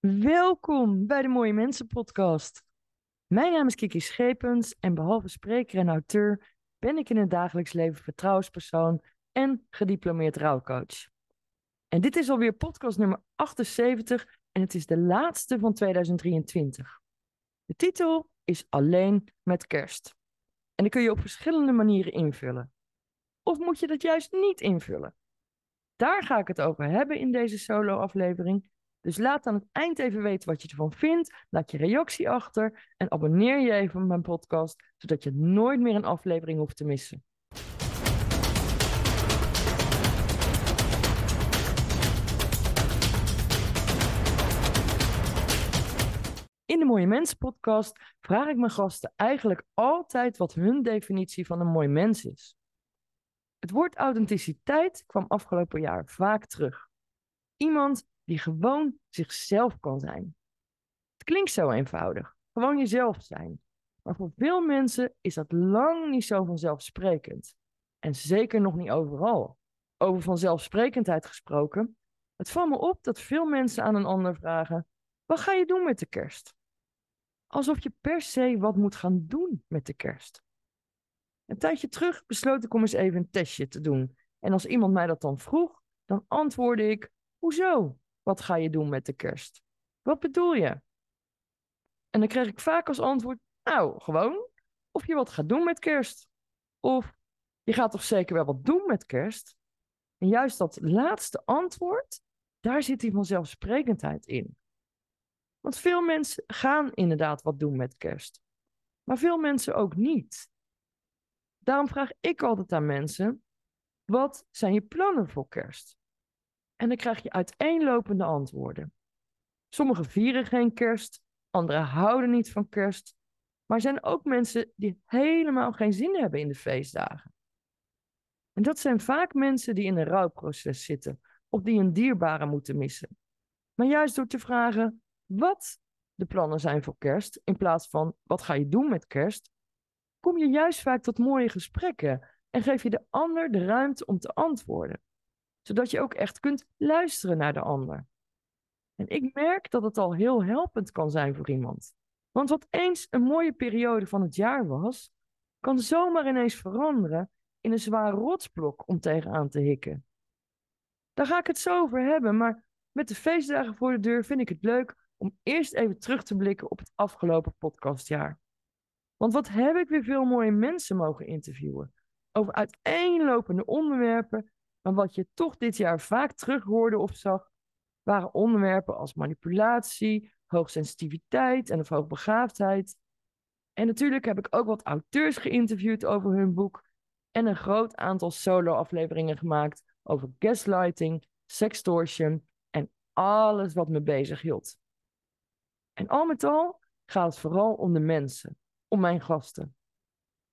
Welkom bij de Mooie Mensen podcast. Mijn naam is Kiki Schepens en behalve spreker en auteur ben ik in het dagelijks leven vertrouwenspersoon en gediplomeerd rouwcoach. En dit is alweer podcast nummer 78 en het is de laatste van 2023. De titel is Alleen met kerst. En die kun je op verschillende manieren invullen. Of moet je dat juist niet invullen? Daar ga ik het over hebben in deze solo-aflevering. Dus laat aan het eind even weten wat je ervan vindt. Laat je reactie achter en abonneer je even op mijn podcast, zodat je nooit meer een aflevering hoeft te missen. In de Mooie Mensen podcast vraag ik mijn gasten eigenlijk altijd wat hun definitie van een mooi mens is. Het woord authenticiteit kwam afgelopen jaar vaak terug. Iemand die gewoon zichzelf kan zijn. Het klinkt zo eenvoudig, gewoon jezelf zijn. Maar voor veel mensen is dat lang niet zo vanzelfsprekend. En zeker nog niet overal. Over vanzelfsprekendheid gesproken. Het valt me op dat veel mensen aan een ander vragen: wat ga je doen met de kerst? Alsof je per se wat moet gaan doen met de kerst. Een tijdje terug besloot ik om eens even een testje te doen. En als iemand mij dat dan vroeg, dan antwoordde ik: Hoezo? Wat ga je doen met de kerst? Wat bedoel je? En dan kreeg ik vaak als antwoord: Nou, gewoon. Of je wat gaat doen met kerst. Of je gaat toch zeker wel wat doen met kerst? En juist dat laatste antwoord, daar zit die vanzelfsprekendheid in. Want veel mensen gaan inderdaad wat doen met kerst. Maar veel mensen ook niet. Daarom vraag ik altijd aan mensen: wat zijn je plannen voor kerst? En dan krijg je uiteenlopende antwoorden. Sommigen vieren geen kerst, anderen houden niet van kerst. Maar er zijn ook mensen die helemaal geen zin hebben in de feestdagen. En dat zijn vaak mensen die in een rouwproces zitten of die een dierbare moeten missen. Maar juist door te vragen wat de plannen zijn voor kerst, in plaats van wat ga je doen met kerst, kom je juist vaak tot mooie gesprekken en geef je de ander de ruimte om te antwoorden, zodat je ook echt kunt luisteren naar de ander. En ik merk dat het al heel helpend kan zijn voor iemand. Want wat eens een mooie periode van het jaar was, kan zomaar ineens veranderen in een zwaar rotsblok om tegenaan te hikken. Daar ga ik het zo over hebben, maar met de feestdagen voor de deur vind ik het leuk om eerst even terug te blikken op het afgelopen podcastjaar. Want wat heb ik weer veel mooie mensen mogen interviewen over uiteenlopende onderwerpen, maar wat je toch dit jaar vaak terug hoorde of zag, waren onderwerpen als manipulatie, hoogsensitiviteit en of hoogbegaafdheid. En natuurlijk heb ik ook wat auteurs geïnterviewd over hun boek en een groot aantal solo-afleveringen gemaakt over gaslighting, sextortion en alles wat me bezig hield. En al met al gaat het vooral om de mensen, om mijn gasten.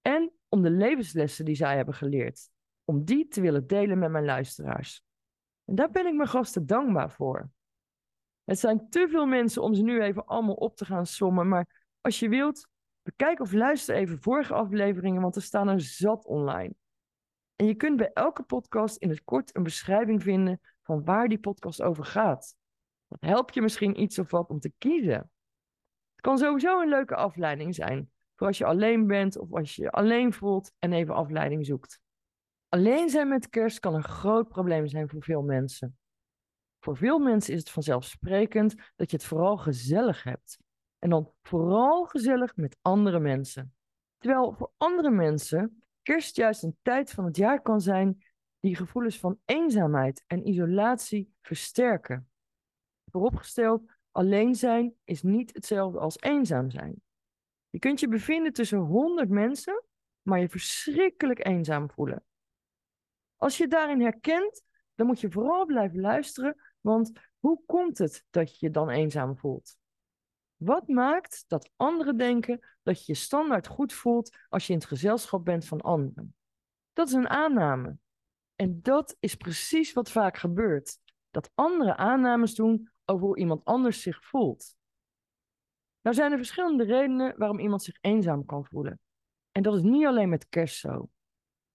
En om de levenslessen die zij hebben geleerd. Om die te willen delen met mijn luisteraars. En daar ben ik mijn gasten dankbaar voor. Het zijn te veel mensen om ze nu even allemaal op te gaan sommen. Maar als je wilt, bekijk of luister even vorige afleveringen, want er staan er zat online. En je kunt bij elke podcast in het kort een beschrijving vinden van waar die podcast over gaat. Dat helpt je misschien iets of wat om te kiezen. Het kan sowieso een leuke afleiding zijn. Voor als je alleen bent of als je je alleen voelt en even afleiding zoekt. Alleen zijn met kerst kan een groot probleem zijn voor veel mensen. Voor veel mensen is het vanzelfsprekend dat je het vooral gezellig hebt. En dan vooral gezellig met andere mensen. Terwijl voor andere mensen kerst juist een tijd van het jaar kan zijn die gevoelens van eenzaamheid en isolatie versterken. Vooropgesteld, alleen zijn is niet hetzelfde als eenzaam zijn. Je kunt je bevinden tussen honderd mensen, maar je verschrikkelijk eenzaam voelen. Als je daarin herkent, dan moet je vooral blijven luisteren, want hoe komt het dat je je dan eenzaam voelt? Wat maakt dat anderen denken dat je je standaard goed voelt als je in het gezelschap bent van anderen? Dat is een aanname. En dat is precies wat vaak gebeurt. Dat anderen aannames doen over hoe iemand anders zich voelt. Nou zijn er verschillende redenen waarom iemand zich eenzaam kan voelen. En dat is niet alleen met kerst zo.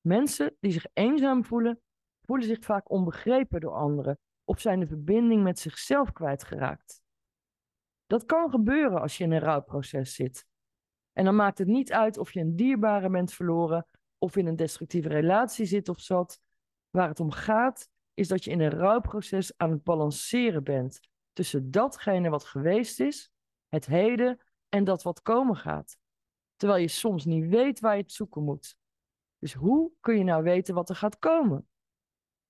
Mensen die zich eenzaam voelen, voelen zich vaak onbegrepen door anderen of zijn de verbinding met zichzelf kwijtgeraakt. Dat kan gebeuren als je in een rouwproces zit. En dan maakt het niet uit of je een dierbare bent verloren of in een destructieve relatie zit of zat. Waar het om gaat, is dat je in een rouwproces aan het balanceren bent tussen datgene wat geweest is, het heden en dat wat komen gaat. Terwijl je soms niet weet waar je het zoeken moet. Dus hoe kun je nou weten wat er gaat komen?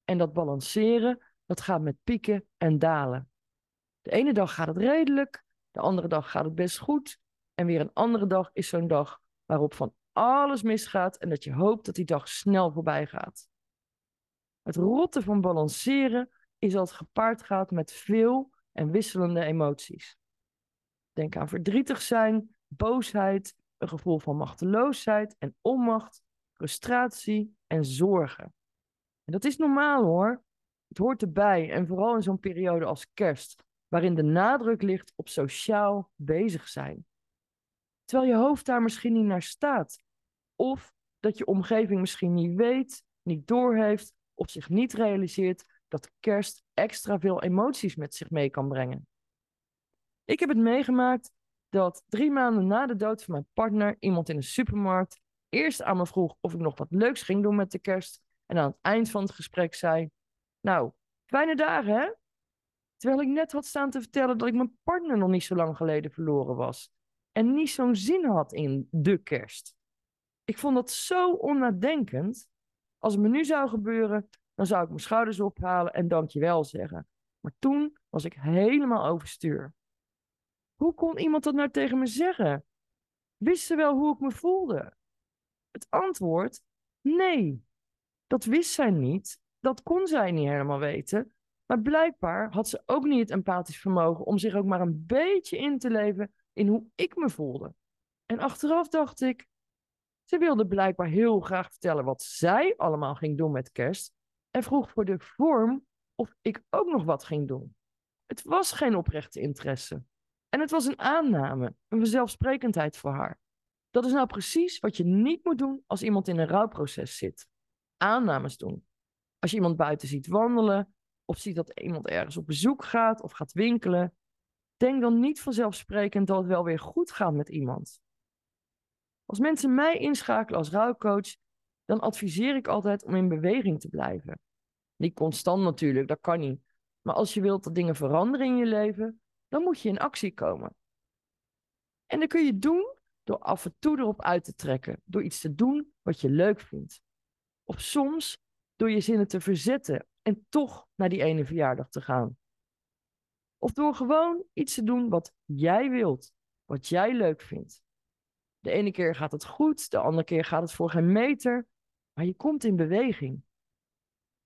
En dat balanceren, dat gaat met pieken en dalen. De ene dag gaat het redelijk, de andere dag gaat het best goed. En weer een andere dag is zo'n dag waarop van alles misgaat en dat je hoopt dat die dag snel voorbij gaat. Het rotte van balanceren is dat het gepaard gaat met veel en wisselende emoties. Denk aan verdrietig zijn, boosheid, een gevoel van machteloosheid en onmacht, frustratie en zorgen. En dat is normaal hoor. Het hoort erbij en vooral in zo'n periode als kerst, waarin de nadruk ligt op sociaal bezig zijn. Terwijl je hoofd daar misschien niet naar staat. Of dat je omgeving misschien niet weet, niet doorheeft of zich niet realiseert dat kerst extra veel emoties met zich mee kan brengen. Ik heb het meegemaakt dat drie maanden na de dood van mijn partner iemand in een supermarkt eerst aan me vroeg of ik nog wat leuks ging doen met de kerst en aan het eind van het gesprek zei: Nou, fijne dagen hè? Terwijl ik net had staan te vertellen dat ik mijn partner nog niet zo lang geleden verloren was en niet zo'n zin had in de kerst. Ik vond dat zo onnadenkend. Als het me nu zou gebeuren, dan zou ik mijn schouders ophalen en dankjewel zeggen. Maar toen was ik helemaal overstuur. Hoe kon iemand dat nou tegen me zeggen? Wist ze wel hoe ik me voelde? Het antwoord: nee. Dat wist zij niet. Dat kon zij niet helemaal weten. Maar blijkbaar had ze ook niet het empathisch vermogen om zich ook maar een beetje in te leven in hoe ik me voelde. En achteraf dacht ik, ze wilde blijkbaar heel graag vertellen wat zij allemaal ging doen met kerst en vroeg voor de vorm of ik ook nog wat ging doen. Het was geen oprechte interesse. En het was een aanname, een vanzelfsprekendheid voor haar. Dat is nou precies wat je niet moet doen als iemand in een rouwproces zit. Aannames doen. Als je iemand buiten ziet wandelen, of ziet dat iemand ergens op bezoek gaat of gaat winkelen, denk dan niet vanzelfsprekend dat het wel weer goed gaat met iemand. Als mensen mij inschakelen als rouwcoach, dan adviseer ik altijd om in beweging te blijven. Niet constant natuurlijk, dat kan niet. Maar als je wilt dat dingen veranderen in je leven, dan moet je in actie komen. En dat kun je doen door af en toe erop uit te trekken, door iets te doen wat je leuk vindt. Of soms door je zinnen te verzetten en toch naar die ene verjaardag te gaan. Of door gewoon iets te doen wat jij wilt, wat jij leuk vindt. De ene keer gaat het goed, de andere keer gaat het voor geen meter, maar je komt in beweging.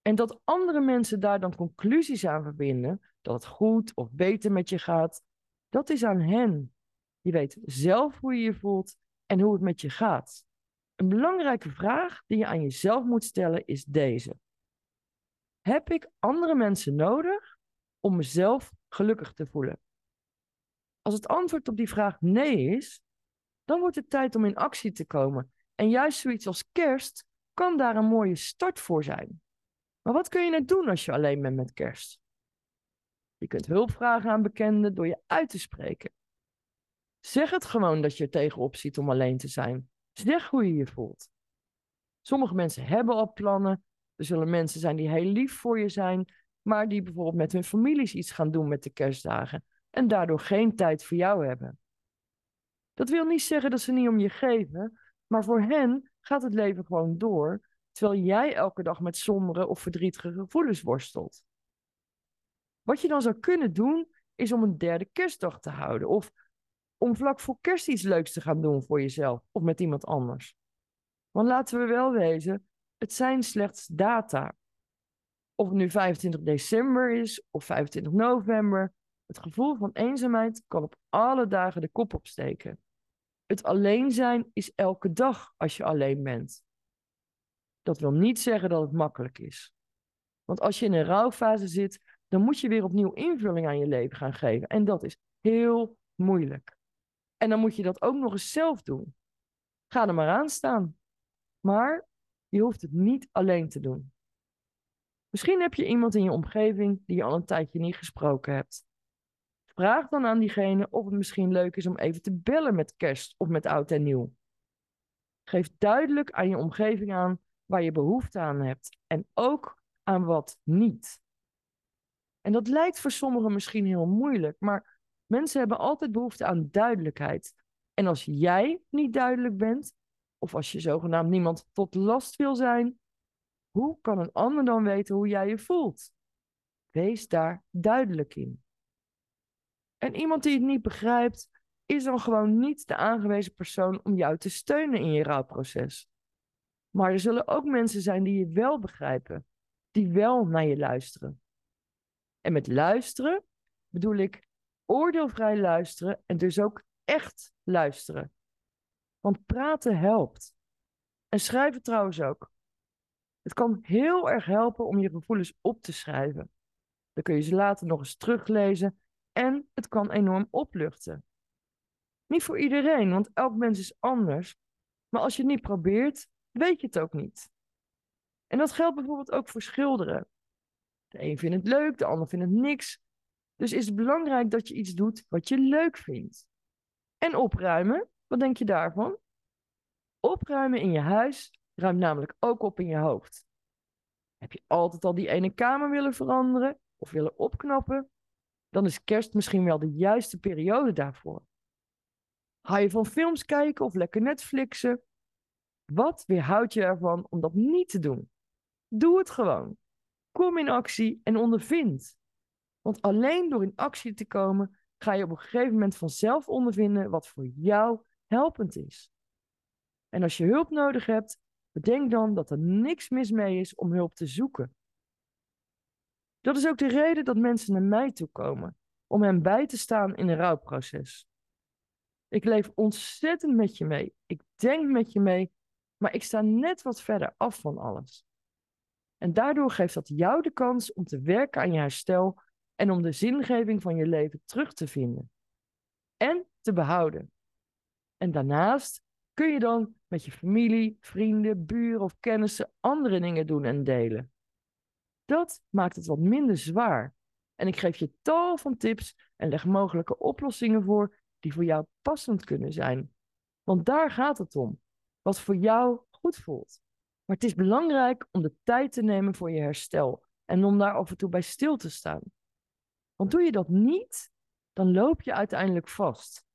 En dat andere mensen daar dan conclusies aan verbinden, dat het goed of beter met je gaat, dat is aan hen. Je weet zelf hoe je je voelt en hoe het met je gaat. Een belangrijke vraag die je aan jezelf moet stellen is deze. Heb ik andere mensen nodig om mezelf gelukkig te voelen? Als het antwoord op die vraag nee is, dan wordt het tijd om in actie te komen. En juist zoiets als kerst kan daar een mooie start voor zijn. Maar wat kun je nou doen als je alleen bent met kerst? Je kunt hulp vragen aan bekenden door je uit te spreken. Zeg het gewoon dat je er tegenop ziet om alleen te zijn. Zeg hoe je je voelt. Sommige mensen hebben al plannen. Er zullen mensen zijn die heel lief voor je zijn, maar die bijvoorbeeld met hun families iets gaan doen met de kerstdagen en daardoor geen tijd voor jou hebben. Dat wil niet zeggen dat ze niet om je geven, maar voor hen gaat het leven gewoon door, terwijl jij elke dag met sombere of verdrietige gevoelens worstelt. Wat je dan zou kunnen doen, is om een derde kerstdag te houden of om vlak voor kerst iets leuks te gaan doen voor jezelf of met iemand anders. Want laten we wel wezen, het zijn slechts data. Of het nu 25 december is of 25 november, het gevoel van eenzaamheid kan op alle dagen de kop opsteken. Het alleen zijn is elke dag als je alleen bent. Dat wil niet zeggen dat het makkelijk is. Want als je in een rouwfase zit, dan moet je weer opnieuw invulling aan je leven gaan geven. En dat is heel moeilijk. En dan moet je dat ook nog eens zelf doen. Ga er maar aan staan. Maar je hoeft het niet alleen te doen. Misschien heb je iemand in je omgeving die je al een tijdje niet gesproken hebt. vraag dan aan diegene of het misschien leuk is om even te bellen met kerst of met oud en nieuw. Geef duidelijk aan je omgeving aan waar je behoefte aan hebt en ook aan wat niet. En dat lijkt voor sommigen misschien heel moeilijk, maar mensen hebben altijd behoefte aan duidelijkheid. En als jij niet duidelijk bent, of als je zogenaamd niemand tot last wil zijn, hoe kan een ander dan weten hoe jij je voelt? Wees daar duidelijk in. En iemand die het niet begrijpt, is dan gewoon niet de aangewezen persoon om jou te steunen in je rouwproces. Maar er zullen ook mensen zijn die je wel begrijpen, die wel naar je luisteren. En met luisteren bedoel ik oordeelvrij luisteren en dus ook echt luisteren. Want praten helpt. En schrijven trouwens ook. Het kan heel erg helpen om je gevoelens op te schrijven. Dan kun je ze later nog eens teruglezen en het kan enorm opluchten. Niet voor iedereen, want elk mens is anders. Maar als je het niet probeert, weet je het ook niet. En dat geldt bijvoorbeeld ook voor schilderen. De een vindt het leuk, de ander vindt het niks. Dus is het belangrijk dat je iets doet wat je leuk vindt. En opruimen, wat denk je daarvan? Opruimen in je huis ruimt namelijk ook op in je hoofd. Heb je altijd al die ene kamer willen veranderen of willen opknappen? Dan is kerst misschien wel de juiste periode daarvoor. Hou je van films kijken of lekker Netflixen? Wat weerhoudt je ervan om dat niet te doen? Doe het gewoon. Kom in actie en ondervind. Want alleen door in actie te komen, ga je op een gegeven moment vanzelf ondervinden wat voor jou helpend is. En als je hulp nodig hebt, bedenk dan dat er niks mis mee is om hulp te zoeken. Dat is ook de reden dat mensen naar mij toe komen, om hen bij te staan in een rouwproces. Ik leef ontzettend met je mee. Ik denk met je mee, maar ik sta net wat verder af van alles. En daardoor geeft dat jou de kans om te werken aan je herstel en om de zingeving van je leven terug te vinden. En te behouden. En daarnaast kun je dan met je familie, vrienden, buren of kennissen andere dingen doen en delen. Dat maakt het wat minder zwaar. En ik geef je tal van tips en leg mogelijke oplossingen voor die voor jou passend kunnen zijn. Want daar gaat het om. Wat voor jou goed voelt. Maar het is belangrijk om de tijd te nemen voor je herstel en om daar af en toe bij stil te staan. Want doe je dat niet, dan loop je uiteindelijk vast.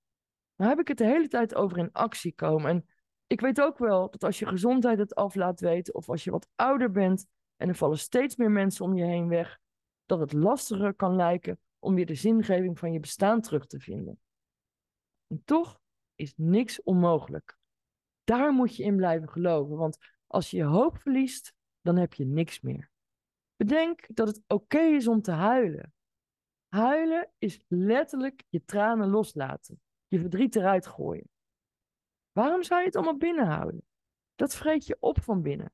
Dan heb ik het de hele tijd over in actie komen. En ik weet ook wel dat als je gezondheid het af laat weten, of als je wat ouder bent en er vallen steeds meer mensen om je heen weg, dat het lastiger kan lijken om weer de zingeving van je bestaan terug te vinden. En toch is niks onmogelijk. Daar moet je in blijven geloven, want als je je hoop verliest, dan heb je niks meer. Bedenk dat het oké is om te huilen. Huilen is letterlijk je tranen loslaten, je verdriet eruit gooien. Waarom zou je het allemaal binnenhouden? Dat vreet je op van binnen.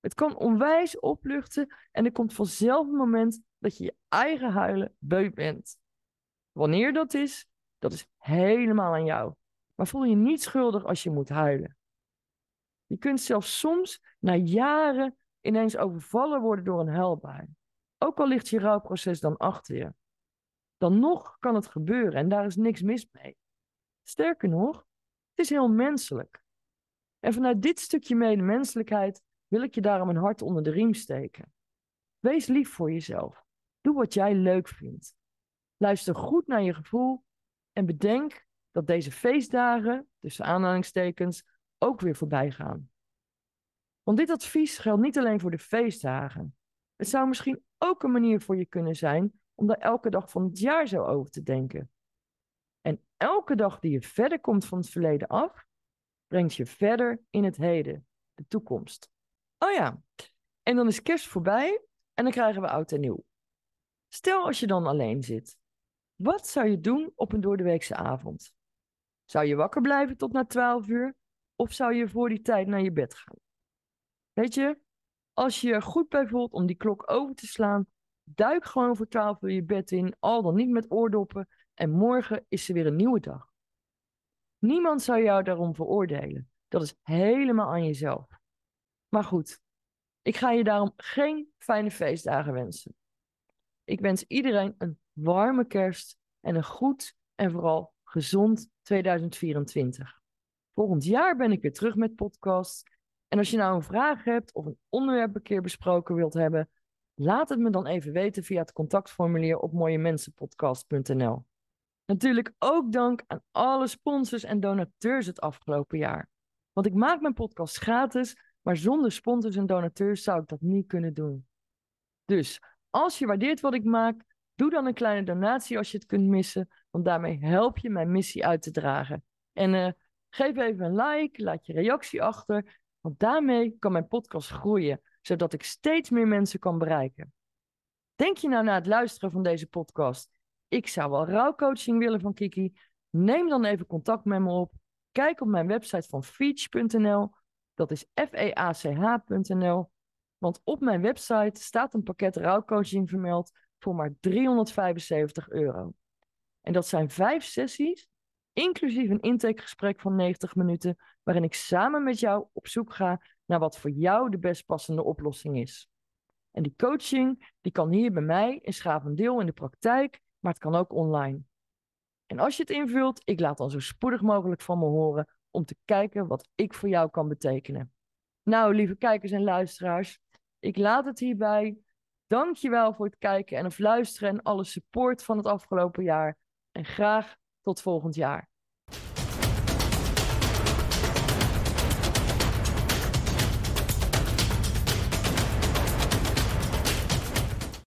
Het kan onwijs opluchten en er komt vanzelf een moment dat je je eigen huilen beu bent. Wanneer dat is, dat is helemaal aan jou. Maar voel je niet schuldig als je moet huilen. Je kunt zelfs soms na jaren ineens overvallen worden door een huilbui. Ook al ligt je rouwproces dan achter je. Dan nog kan het gebeuren en daar is niks mis mee. Sterker nog, het is heel menselijk. En vanuit dit stukje medemenselijkheid wil ik je daarom een hart onder de riem steken. Wees lief voor jezelf. Doe wat jij leuk vindt. Luister goed naar je gevoel en bedenk dat deze feestdagen, tussen aanhalingstekens, ook weer voorbij gaan. Want dit advies geldt niet alleen voor de feestdagen. Het zou misschien ook een manier voor je kunnen zijn om daar elke dag van het jaar zo over te denken. En elke dag die je verder komt van het verleden af, brengt je verder in het heden, de toekomst. Oh ja, en dan is kerst voorbij en dan krijgen we oud en nieuw. Stel als je dan alleen zit. Wat zou je doen op een doordeweekse avond? Zou je wakker blijven tot na 12 uur? Of zou je voor die tijd naar je bed gaan? Weet je, als je er goed bij voelt om die klok over te slaan, duik gewoon voor 12 uur je bed in, al dan niet met oordoppen, en morgen is er weer een nieuwe dag. Niemand zou jou daarom veroordelen. Dat is helemaal aan jezelf. Maar goed, ik ga je daarom geen fijne feestdagen wensen. Ik wens iedereen een warme kerst en een goed en vooral gezond 2024. Volgend jaar ben ik weer terug met podcasts. En als je nou een vraag hebt of een onderwerp een keer besproken wilt hebben, laat het me dan even weten via het contactformulier op mooiemensenpodcast.nl. Natuurlijk ook dank aan alle sponsors en donateurs het afgelopen jaar. Want ik maak mijn podcast gratis, maar zonder sponsors en donateurs zou ik dat niet kunnen doen. Dus als je waardeert wat ik maak, doe dan een kleine donatie als je het kunt missen, want daarmee help je mijn missie uit te dragen. En uh, geef even een like, laat je reactie achter, want daarmee kan mijn podcast groeien, zodat ik steeds meer mensen kan bereiken. Denk je nou na het luisteren van deze podcast, ik zou wel rouwcoaching willen van Kiki? Neem dan even contact met me op. Kijk op mijn website van feach.nl. Dat is feach.nl. Want op mijn website staat een pakket rouwcoaching vermeld voor maar 375 euro. En dat zijn vijf sessies, inclusief een intakegesprek van 90 minuten, waarin ik samen met jou op zoek ga naar wat voor jou de best passende oplossing is. En die coaching, die kan hier bij mij in Schavendeel in de praktijk, maar het kan ook online. En als je het invult, ik laat dan zo spoedig mogelijk van me horen om te kijken wat ik voor jou kan betekenen. Nou, lieve kijkers en luisteraars, ik laat het hierbij. Dankjewel voor het kijken en of luisteren en alle support van het afgelopen jaar. En graag tot volgend jaar.